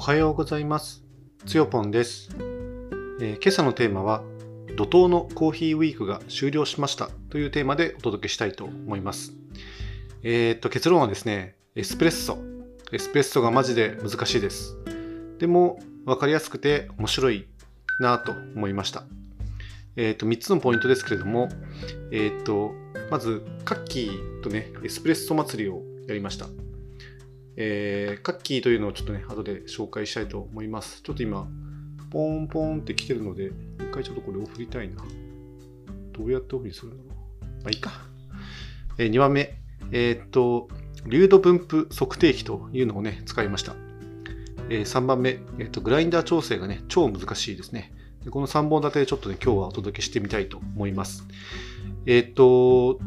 おはようございます。つよぽんです、えー今朝のテーマは、怒涛のコーヒーウィークが終了しましたというテーマでお届けしたいと思います。えーっと、結論はですね、エスプレッソ。エスプレッソがマジで難しいです。でも、わかりやすくて面白いなと思いました。えーっと、3つのポイントですけれども、えっと、まず、カッキーとね、エスプレッソ祭りをやりました。えー、カッキーというのをちょっとね、後で紹介したいと思います。ちょっと今、ポンポンって来てるので、一回ちょっとこれを振りたいな。どうやってオフにするんだろう。まあいいか。え2番目、えーっと、流度分布測定器というのをね、使いました。え3番目、えっと、グラインダー調整がね、超難しいですね。でこの3本立てでちょっとね、今日はお届けしてみたいと思います。えっと、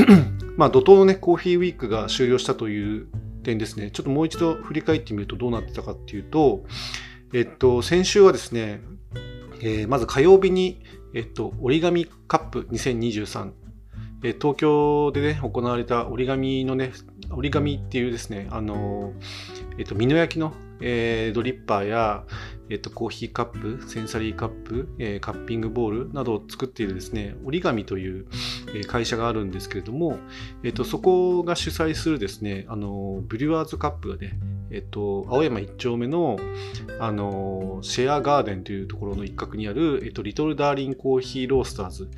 まあ、怒涛のね、コーヒーウィークが終了したという点ですね、ちょっともう一度振り返ってみるとどうなってたかっていうと、えっと、先週はですね、えーまず火曜日に、えっと、折り紙カップ2023、えー東京でね、行われた折り紙のね、折り紙っていうですね、あのー、えっと、美濃焼きの、えードリッパーや、えっと、コーヒーカップ、センサリーカップ、えーカッピングボールなどを作っているですね、折り紙という会社があるんですけれども、えっと、そこが主催するですね、あの、ブリュワーズカップがね、えっと、青山1丁目の、あの、シェアガーデンというところの一角にある、えっと、リトルダーリンコーヒーロースターズ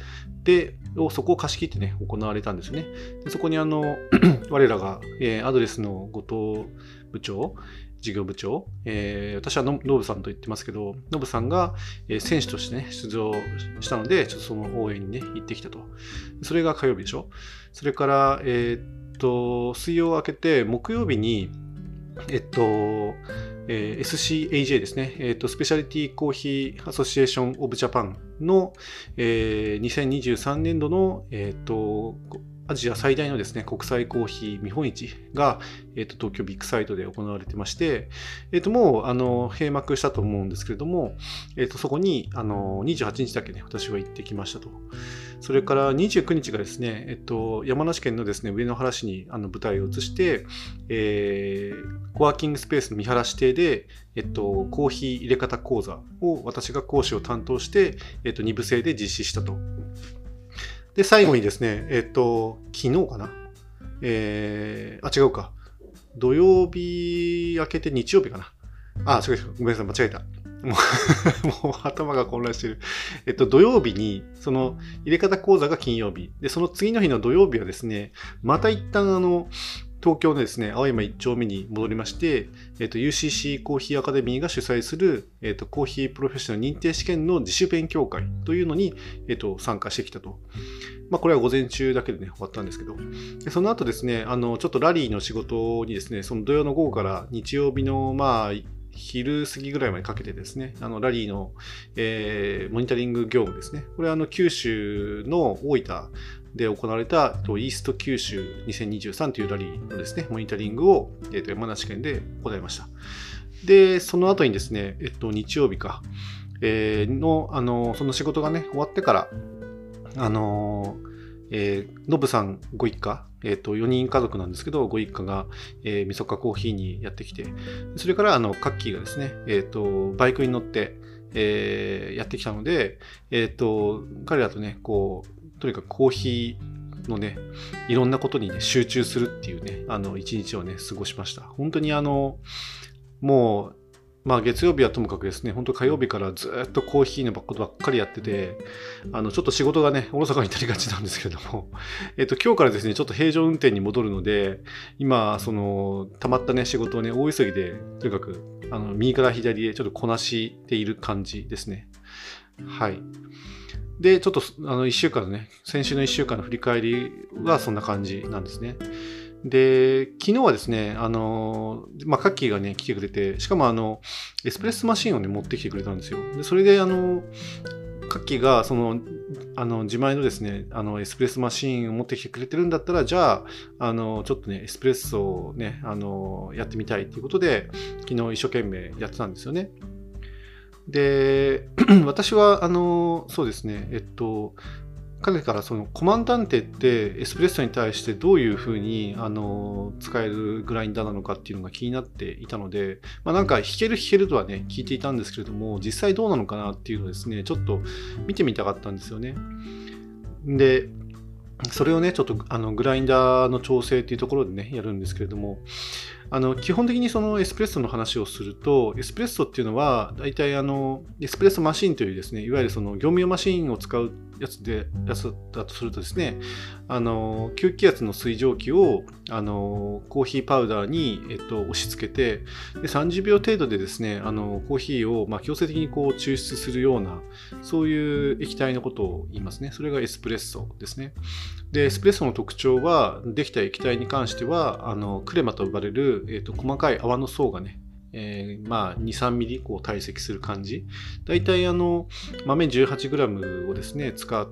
で、をそこを貸し切ってね、行われたんですね。でそこにあの、我らが、えーアドレスの後藤部長、事業部長、えー私はノブさんと言ってますけど、ノブさんが、選手としてね、出場したので、ちょっとその応援にね、行ってきたと。それが火曜日でしょ？それから、えーっと、水曜明けて、木曜日に、えっと、えー SCAJ ですね、えっと、 Specialty Coffee Association of Japan の、えー2023年度の、えっと、アジア最大のですね、国際コーヒー見本市が、えっと、東京ビッグサイトで行われてまして、えっと、もう、あの、閉幕したと思うんですけれども、えっと、そこに、あの、28日だけね、私は行ってきましたと。それから29日がですね、えっと、山梨県のですね、上野原市にあの舞台を移して、えーコワーキングスペースの見晴らし亭で、えっと、コーヒー入れ方講座を私が講師を担当して、えっと、2部制で実施したと。で、最後にですね、えっと、昨日かな？えー、あ、違うか。土曜日明けて日曜日かな？あ、違う違う。ごめんなさい、間違えた。もう もう頭が混乱してる。えっと、土曜日に、その入れ方講座が金曜日。で、その次の日の土曜日はですね、また一旦あの、東京のですね、青山1丁目に戻りまして、えっと、UCC コーヒーアカデミーが主催する、えっと、コーヒープロフェッショナル認定試験の自主勉強会というのに、えっと、参加してきたと。まあ、これは午前中だけでね、終わったんですけど。でその後ですね、あの、ちょっとラリーの仕事にですね、その土曜の午後から日曜日の、まあ、昼過ぎぐらいまでかけてですね、あのラリーの、えーモニタリング業務ですね。これはあの九州の大分で行われたとイースト九州2023というラリーのですね、モニタリングを、えっと山梨県で行いました。で、その後にですね、えっと、日曜日か、えーの、あの、その仕事がね、終わってから、あのえーノブさんご一家、えっ、と、4人家族なんですけど、ご一家が、えー、みそかコーヒーにやってきて、それから、あの、カッキーがですね、えっ、と、バイクに乗って、えーやってきたので、えっ、と、彼らとね、こう、とにかくコーヒーのね、いろんなことにね、集中するっていうね、あの、一日をね、過ごしました。本当にあの、もう、まあ月曜日はともかくですね、本当火曜日からずっとコーヒーのことばっかりやってて、あの、ちょっと仕事がね、おろそかになりがちなんですけれども、えっと、今日からですね、ちょっと平常運転に戻るので、今、その、溜まったね、仕事をね、大急ぎで、とにかく、あの、右から左へちょっとこなしている感じですね。はい。で、ちょっと、あの、一週間のね、先週の一週間の振り返りはそんな感じなんですね。で、昨日はですね、あの、まあ、カッキーがね、来てくれて、しかもあの、エスプレッソマシンをね、持ってきてくれたんですよ。で、それで、あの、カッキーが、その、あの、自前のですね、あの、エスプレッソマシンを持ってきてくれてるんだったら、じゃあ、あの、ちょっとね、エスプレッソをね、あの、やってみたいっていうことで、昨日一生懸命やってたんですよね。で、私は、あの、そうですね、えっと、彼からそのコマンダンテってエスプレッソに対してどういうふうにあの使えるグラインダーなのかっていうのが気になっていたので、まあ、なんか弾ける弾けるとはね聞いていたんですけれども実際どうなのかなっていうのをですねちょっと見てみたかったんですよね。でそれをねちょっとあのグラインダーの調整っていうところでねやるんですけれどもあの基本的にそのエスプレッソの話をするとエスプレッソっていうのは大体あのエスプレッソマシンというですねいわゆるその業務用マシンを使うやつでやつだとするとですねあの吸気圧の水蒸気をあのコーヒーパウダーに、えっと、押し付けてで30秒程度でですねあのコーヒーを、まあ、強制的にこう抽出するようなそういう液体のことを言いますね。それがエスプレッソですね。でエスプレッソの特徴はできた液体に関してはあのクレマと呼ばれる、えっと、細かい泡の層がねえー、まあ、2、3ミリこう堆積する感じ。大体あの、豆 18g をですね、使う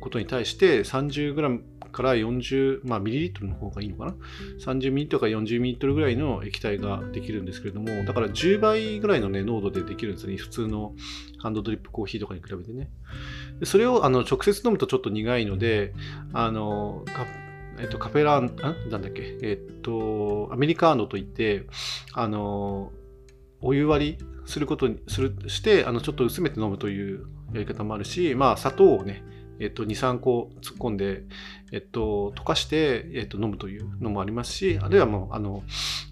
ことに対して30 g から40、まあ、ミリリットルの方がいいのかな ?30 ミリとか40ミリリットルぐらいの液体ができるんですけれども、だから10倍ぐらいのね、濃度でできるんですね。普通のハンドドリップコーヒーとかに比べてね。でそれをあの直接飲むとちょっと苦いので、あの、えっと、カフェラン、なんだっけ、えっと、アメリカーノといって、あの、お湯割りすることにするして、あの、ちょっと薄めて飲むというやり方もあるし、まあ、砂糖をね、えっと、2、3個突っ込んで、えっと、溶かして、えっと、飲むというのもありますし、あるいはもう、あの、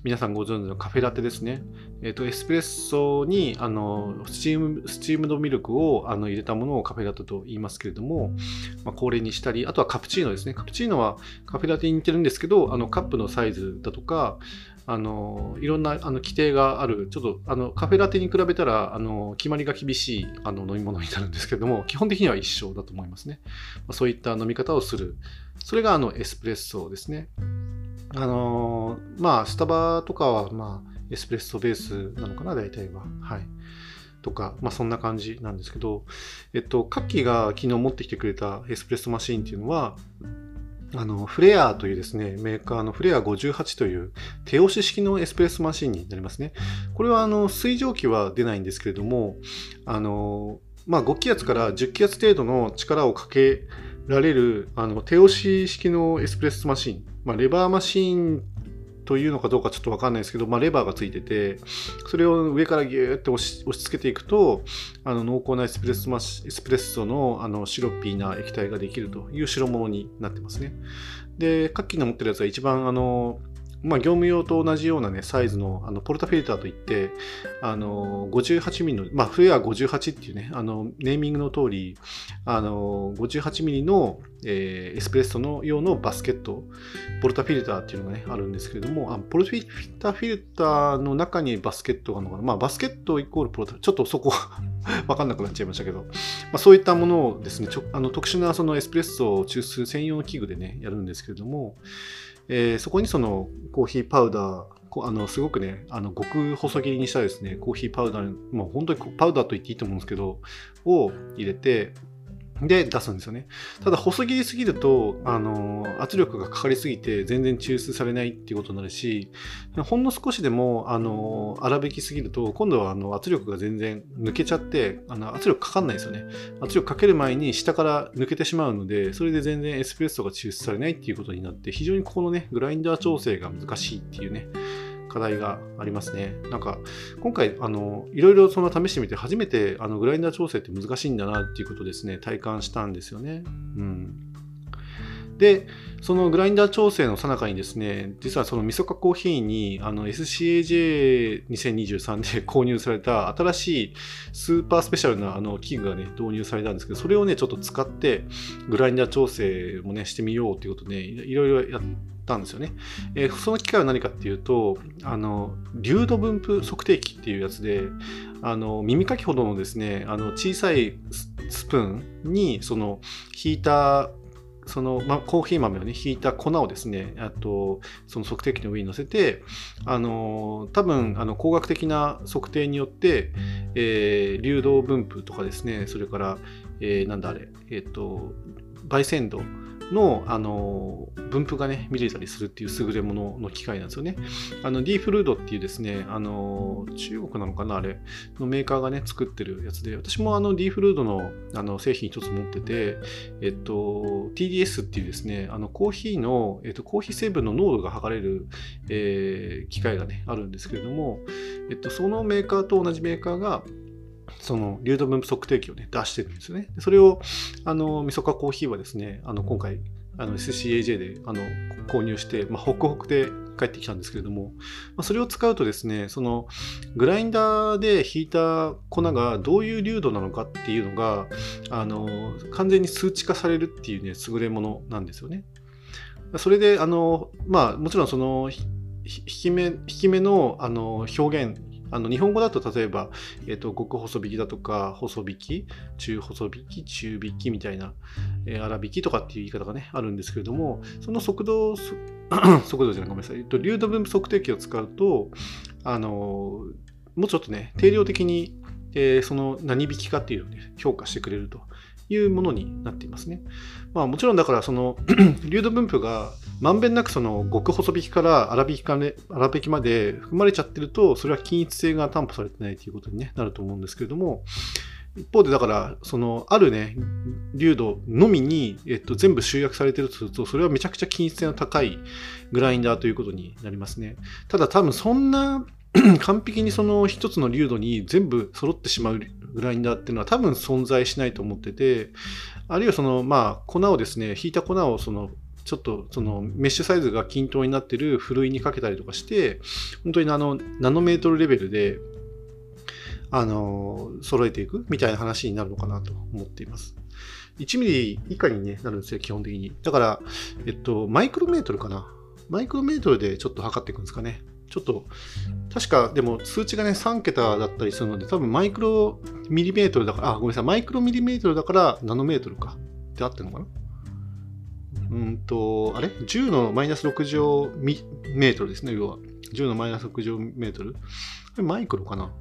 皆さんご存知のカフェラテですね。えっと、エスプレッソに、あの、スチーム、スチームドミルクをあの入れたものをカフェラテと言いますけれども、まあ、恒例にしたり、あとはカプチーノですね。カプチーノはカフェラテに似てるんですけど、あの、カップのサイズだとか、あのいろんなあの規定がある、ちょっとあのカフェラテに比べたらあの決まりが厳しいあの飲み物になるんですけども、基本的には一緒だと思いますね。ま、そういった飲み方をする。それがあのエスプレッソですね。あのまあ、スタバとかは、まあ、エスプレッソベースなのかな、大体は。はい。とか、まあそんな感じなんですけど、えっと、カッキーが昨日持ってきてくれたエスプレッソマシンっていうのは、あの、フレアというですね、メーカーのフレア58という手押し式のエスプレッソマシンになりますね。これはあの、水蒸気は出ないんですけれども、あの、まあ、5気圧から10気圧程度の力をかけられるあの手押し式のエスプレッソマシン、まあ、レバーマシンというのかどうかちょっとわかんないですけど、まあ、レバーがついてて、それを上からぎゅーって押し押し付けていくと、あの濃厚なエスプレッソマシエスプレッソのあのシロッピーな液体ができるという代物になってますね。で、カッキーの持ってるやつは一番あのまあ、業務用と同じような、ね、サイズのあのポルタフィルターといって、あの58ミリの、まあ、フレア58っていうね、あのネーミングの通り、あの58ミリの、えー、エスプレッソの用のバスケット、ポルタフィルターっていうのがね、あるんですけれども、あポルタフィルターの中にバスケットがあるのかな、まあ、バスケットイコールポルタちょっとそこ わかんなくなっちゃいましたけど、まあ、そういったものをですね、ちょあの特殊なそのエスプレッソを抽出専用の器具でね、やるんですけれども、えー、そこにそのコーヒーパウダー、あのすごくね、あの極細切りにしたですね、コーヒーパウダー、もう本当にパウダーと言っていいと思うんですけど、を入れて、で出すんですよね。ただ細切りすぎると、あの圧力がかかりすぎて全然抽出されないっていうことになるし、ほんの少しでも、あの粗挽きすぎると、今度はあの圧力が全然抜けちゃって、あの圧力かかんないですよね。圧力かける前に下から抜けてしまうので、それで全然エスプレッソが抽出されないっていうことになって、非常にここのね、グラインダー調整が難しいっていうね、課題がありますね。なんか、今回、あの、いろいろその試してみて、初めて、あの、グラインダー調整って難しいんだなっていうことですね、体感したんですよね。うん。で、そのグラインダー調整のさなかにですね、実はそのみそかコーヒーにあの SCAJ2023 で 購入された新しいスーパースペシャルなあの器具がね、導入されたんですけど、それをね、ちょっと使ってグラインダー調整もね、してみようということで、いろいろやってたんですよね。えー、その機械は何かっていうと、あの、流度分布測定器っていうやつで、あの、耳かきほどのですね、あの、小さいスプーンに、その、引いたその、ま、コーヒー豆をね、ひいた粉をですね、あと、その測定器の上に乗せて、あの、多分、あの、工学的な測定によって、えー、流動分布とかですね、それから、えー、なんだあれ、えっ、ー、と、焙煎度のあの分布がね見れたりするっていう優れものの機械なんですよね。あの D フルードっていうですねあの中国なのかなあれのメーカーがね作ってるやつで私もあの D フルードのあの製品一つ持ってて、えっと、TDS っていうですねあのコーヒーの、えっと、コーヒー成分の濃度が測れる、えー、機械がねあるんですけれども、えっと、そのメーカーと同じメーカーがその流動分布測定器をね、出してるんですよね。それを、あの、みそかコーヒーはですね、あの、今回、あの、SCAJ で、あの、購入して、まあ、ホクホクで帰ってきたんですけれども、まあ、それを使うとですね、その、グラインダーで引いた粉がどういう流度なのかっていうのが、あの、完全に数値化されるっていうね、優れものなんですよね。それで、あの、まあ、もちろんその、引き目、引き目の、あの、表現、あの日本語だと例えば、えーと、極細引きだとか細引き中細引き中引きみたいな、えー、粗引きとかっていう言い方がねあるんですけれどもその速度 速度じゃないごめんなさい、えっと、流動分布測定器を使うとあのもうちょっとね定量的に、えー、その何引きかっていうのを、ね、評価してくれると。いうものになっていますね。まあ、もちろんだからその 流動分布がまんべんなくその極細引きから粗引きか、ね、粗引きまで含まれちゃってるとそれは均一性が担保されてないということに、ね、なると思うんですけれども一方でだからそのあるね流度のみに、えっと、全部集約されてるとするとそれはめちゃくちゃ均一性の高いグラインダーということになりますね。ただ多分そんな 完璧にその一つの流度に全部揃ってしまうグラインダーっていうのは多分存在しないと思ってて、あるいはその、まあ、粉をですね、引いた粉をその、ちょっとそのメッシュサイズが均等になってるふるいにかけたりとかして、本当にあの、ナノメートルレベルで、あの、揃えていくみたいな話になるのかなと思っています。1ミリ以下に、ね、なるんですよ、基本的に。だから、えっと、マイクロメートルかな。マイクロメートルでちょっと測っていくんですかね。ちょっと、確かでも数値がね、3桁だったりするので、多分マイクロミリメートルだから、あ、ごめんなさい、マイクロミリメートルだからナノメートルか。ってあってるのかな？うんと、あれ ?10 のマイナス6乗メートルですね、要は。10のマイナス6乗メートル。マイクロかな？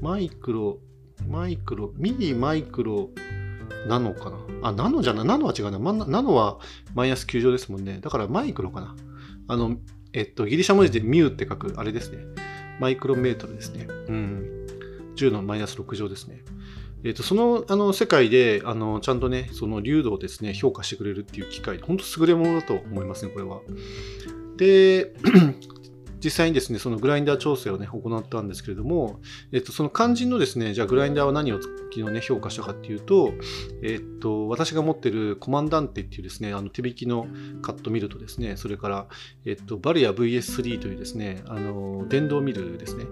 マイクロ、マイクロ、ミリマイクロ、ナノかな？あ、ナノじゃない、ナノは違うな。ナノはマイナス9乗ですもんね。だからマイクロかな。あの、えっと、ギリシャ文字でミューって書く、あれですね。マイクロメートルですね。うん。10のマイナス6乗ですね。えっと、そのあの世界であのちゃんとね、その流動をですね、評価してくれるっていう機械、本当優れものだと思いますね、これは。で、実際にですね、そのグラインダー調整をね、行ったんですけれども、えっと、その肝心のですね、じゃあグラインダーは何を昨日ね、評価したかっていうと、えっと、私が持ってるコマンダンテっていうですね、あの手引きのカットミルとですね、それから、えっと、バルヤ VS3 というですね、あの、電動ミルですね。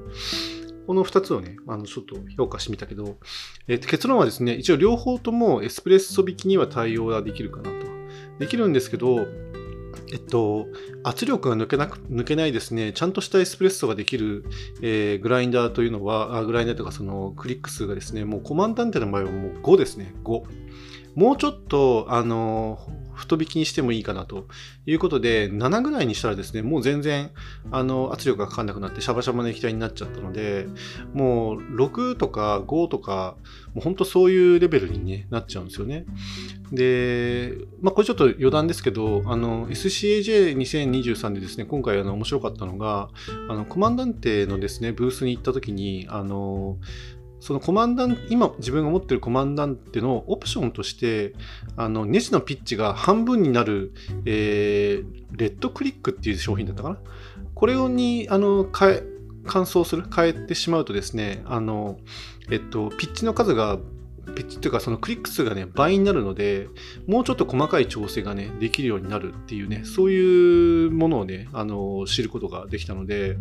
この2つをね、あのちょっと評価してみたけど、えー、結論はですね、一応両方ともエスプレッソ引きには対応ができるかなと。できるんですけど、えっと、圧力が抜けなく抜けないですね、ちゃんとしたエスプレッソができる、えー、グラインダーというのは、あグラインダーというかそのクリック数がですね、もうコマンダンテの場合はもう5ですね、5。もうちょっと、あの、太引きにしてもいいかなということで、7ぐらいにしたらですね、もう全然あの圧力がかかんなくなってシャバシャバな液体になっちゃったので、もう6とか5とか、もう本当そういうレベルに、ね、なっちゃうんですよね。で、まあ、これちょっと余談ですけど、SCAJ2023 でですね、今回あの面白かったのが、あのコマンダンテのですね、ブースに行った時に、あのそのコマンダン今自分が持ってるコマンダンってのオプションとしてあのネジのピッチが半分になる、えー、レッドクリックっていう商品だったかな。これをにあの変え乾燥する変えてしまうとですねあの、えっと、ピッチの数がピッチっていうかそのクリック数がね倍になるのでもうちょっと細かい調整がねできるようになるっていうねそういうものをねあの知ることができたので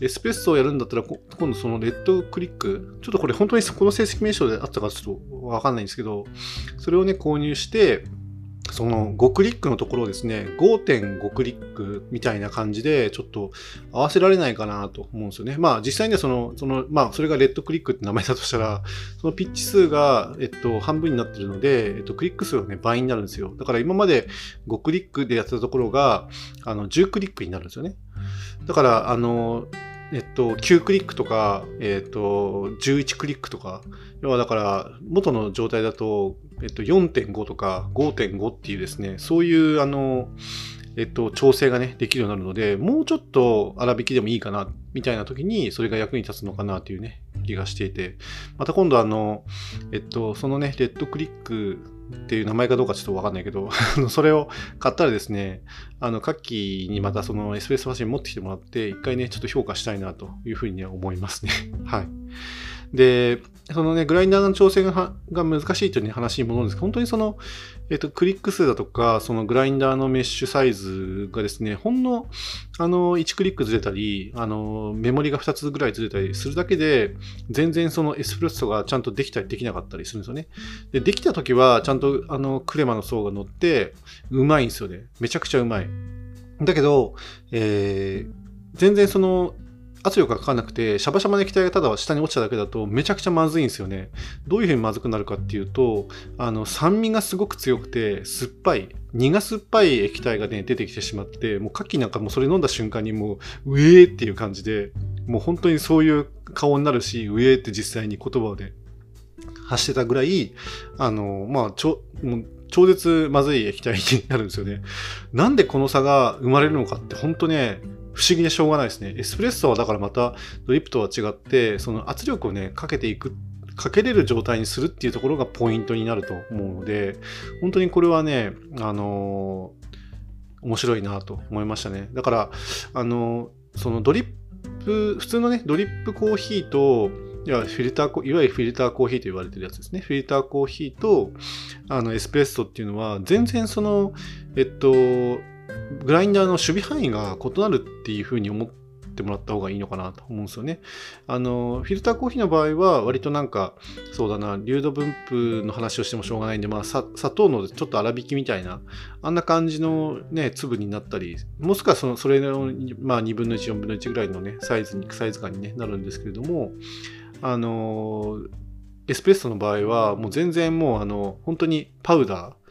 エスペッソをやるんだったら今度そのレッドクリックちょっとこれ本当にこの成績名称であったかちょっとわかんないんですけどそれをね購入してその5クリックのところをですね、5.5クリックみたいな感じでちょっと合わせられないかなと思うんですよね。まあ実際にはその、その、まあそれがレッドクリックって名前だとしたら、そのピッチ数が、えっと、半分になってるので、えっと、クリック数がね、倍になるんですよ。だから今まで5クリックでやってたところが、あの、10クリックになるんですよね。だから、あの、えっと、9クリックとか、えっと、11クリックとか、要はだから、元の状態だと、えっと、4.5とか5.5っていうですね、そういう、あの、えっと、調整がね、できるようになるので、もうちょっと粗引きでもいいかな、みたいな時に、それが役に立つのかなというね、気がしていて、また今度あの、えっと、そのね、レッドクリックっていう名前かどうかちょっとわかんないけど、それを買ったらですね、あの、各機にまたそのエスプレッソマシン持ってきてもらって、一回ね、ちょっと評価したいなというふうには、思いますね。はい。で、そのね、グラインダーの調整が難しいという、ね、話に戻るんですけど、本当にその、えっ、と、クリック数だとか、そのグラインダーのメッシュサイズがですね、ほんの、あの、1クリックずれたり、あの、メモリが2つぐらいずれたりするだけで、全然そのエスプレッソがちゃんとできたりできなかったりするんですよね。で、できた時は、ちゃんと、あの、クレマの層が乗って、うまいんですよね。めちゃくちゃうまい。だけど、えー、全然その圧力がかかんなくて、シャバシャバの液体がただ下に落ちただけだとめちゃくちゃまずいんですよね。どういうふうにまずくなるかっていうと、あの、酸味がすごく強くて、酸っぱい、苦酸っぱい液体がね、出てきてしまって、もう牡蠣なんかもうそれ飲んだ瞬間にもう、うえーっていう感じで、もう本当にそういう顔になるし、うえーって実際に言葉で発してたぐらい、あの、まあ、ちょ、もう超絶まずい液体になるんですよね。なんでこの差が生まれるのかって本当ね、不思議でしょうがないですね。エスプレッソはだからまたドリップとは違って、その圧力をね、かけていく、かけれる状態にするっていうところがポイントになると思うので、本当にこれはね、あのー、面白いなと思いましたね。だから、あのー、そのドリップ、普通のね、ドリップコーヒーと、いわゆるフィルター、いわゆるフィルターコーヒーと言われてるやつですね。フィルターコーヒーと、あの、エスプレッソっていうのは、全然その、えっと、グラインダーの守備範囲が異なるっていうふうに思ってもらった方がいいのかなと思うんですよね。あの、フィルターコーヒーの場合は、割となんか、そうだな、流度分布の話をしてもしょうがないんで、まあ、砂糖のちょっと粗挽きみたいな、あんな感じのね、粒になったり、もしくはその、それの、まあ、2分の1、4分の1ぐらいのね、サイズに、サイズ感に、ね、なるんですけれども、あの、エスプレッソの場合は、もう全然もう、あの、本当にパウダー、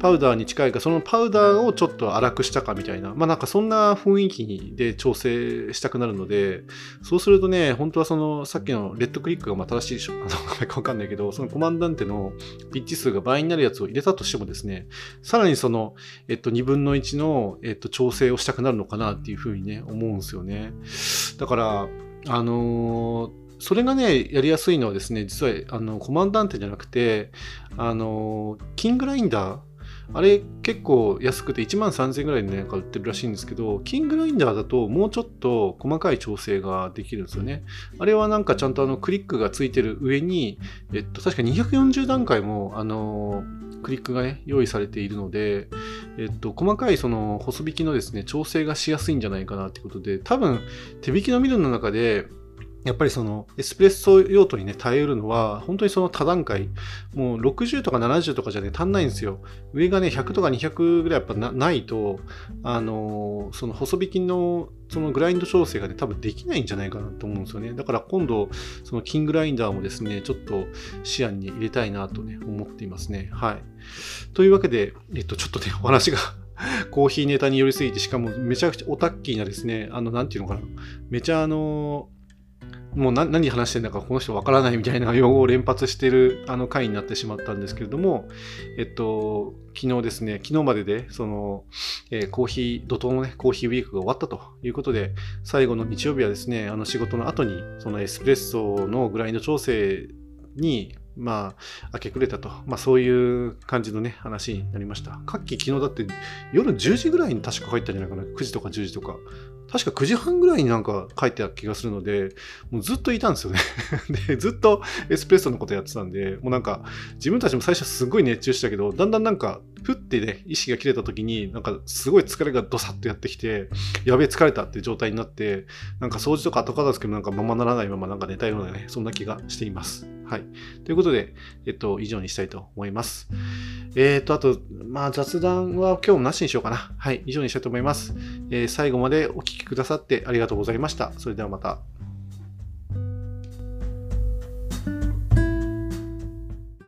パウダーに近いか、そのパウダーをちょっと粗くしたかみたいな、まあなんかそんな雰囲気で調整したくなるので、そうするとね、本当はそのさっきのレッドクリックがまあ正しいしょ、あの、かわかんないけど、そのコマンダンテのピッチ数が倍になるやつを入れたとしてもですね、さらにその、えっと、2分の1の、えっと、調整をしたくなるのかなっていうふうにね、思うんですよね。だから、あのーそれがね、やりやすいのはですね、実はあのコマンダンテじゃなくて、あの、キングラインダー、あれ結構安くて1万3000円ぐらいでなんか売ってるらしいんですけど、キングラインダーだともうちょっと細かい調整ができるんですよね。あれはなんかちゃんとあのクリックがついてる上に、えっと、確か240段階もあのクリックがね、用意されているので、えっと、細かいその細引きのですね、調整がしやすいんじゃないかなってことで、多分手引きのミルの中でやっぱりそのエスプレッソ用途にね、耐えるのは、本当にその多段階、もう60とか70とかじゃね、足んないんですよ。上がね、100とか200ぐらいやっぱないと、あの、その細引きのそのグラインド調整がね、多分できないんじゃないかなと思うんですよね。だから今度、そのキングラインダーもですね、ちょっと視野に入れたいなとね、思っていますね。はい。というわけで、えっと、ちょっとね、お話が コーヒーネタに寄りすぎて、しかもめちゃくちゃオタッキーなですね、あの、なんていうのかな、めちゃあの、もう何話してんだかこの人わからないみたいな用語を連発してるあの回になってしまったんですけれども、えっと、昨日ですね、昨日までで、その、えー、コーヒー、怒涛のね、コーヒーウィークが終わったということで、最後の日曜日はですね、あの仕事の後に、そのエスプレッソのグラインド調整に、まあ、明け暮れたと。まあ、そういう感じのね、話になりました。各期昨日だって夜10時ぐらいに確か帰ったんじゃないかな。9時とか10時とか。確か9時半ぐらいになんか書いてた気がするので、もうずっといたんですよね。で、ずっとエスプレッソのことやってたんで、もうなんか自分たちも最初すごい熱中したけど、だんだんなんか、ふってね、意識が切れた時に、なんかすごい疲れがドサッとやってきて、やべえ疲れたって状態になって、なんか掃除とか後片付けもなんかままならないままなんか寝たようなね、そんな気がしています。はい。ということで、えっと、以上にしたいと思います。えっ、と、あと、まあ、雑談は今日もなしにしようかな。はい。以上にしたいと思います。えー、最後までお聴きくださってありがとうございました。それではまた。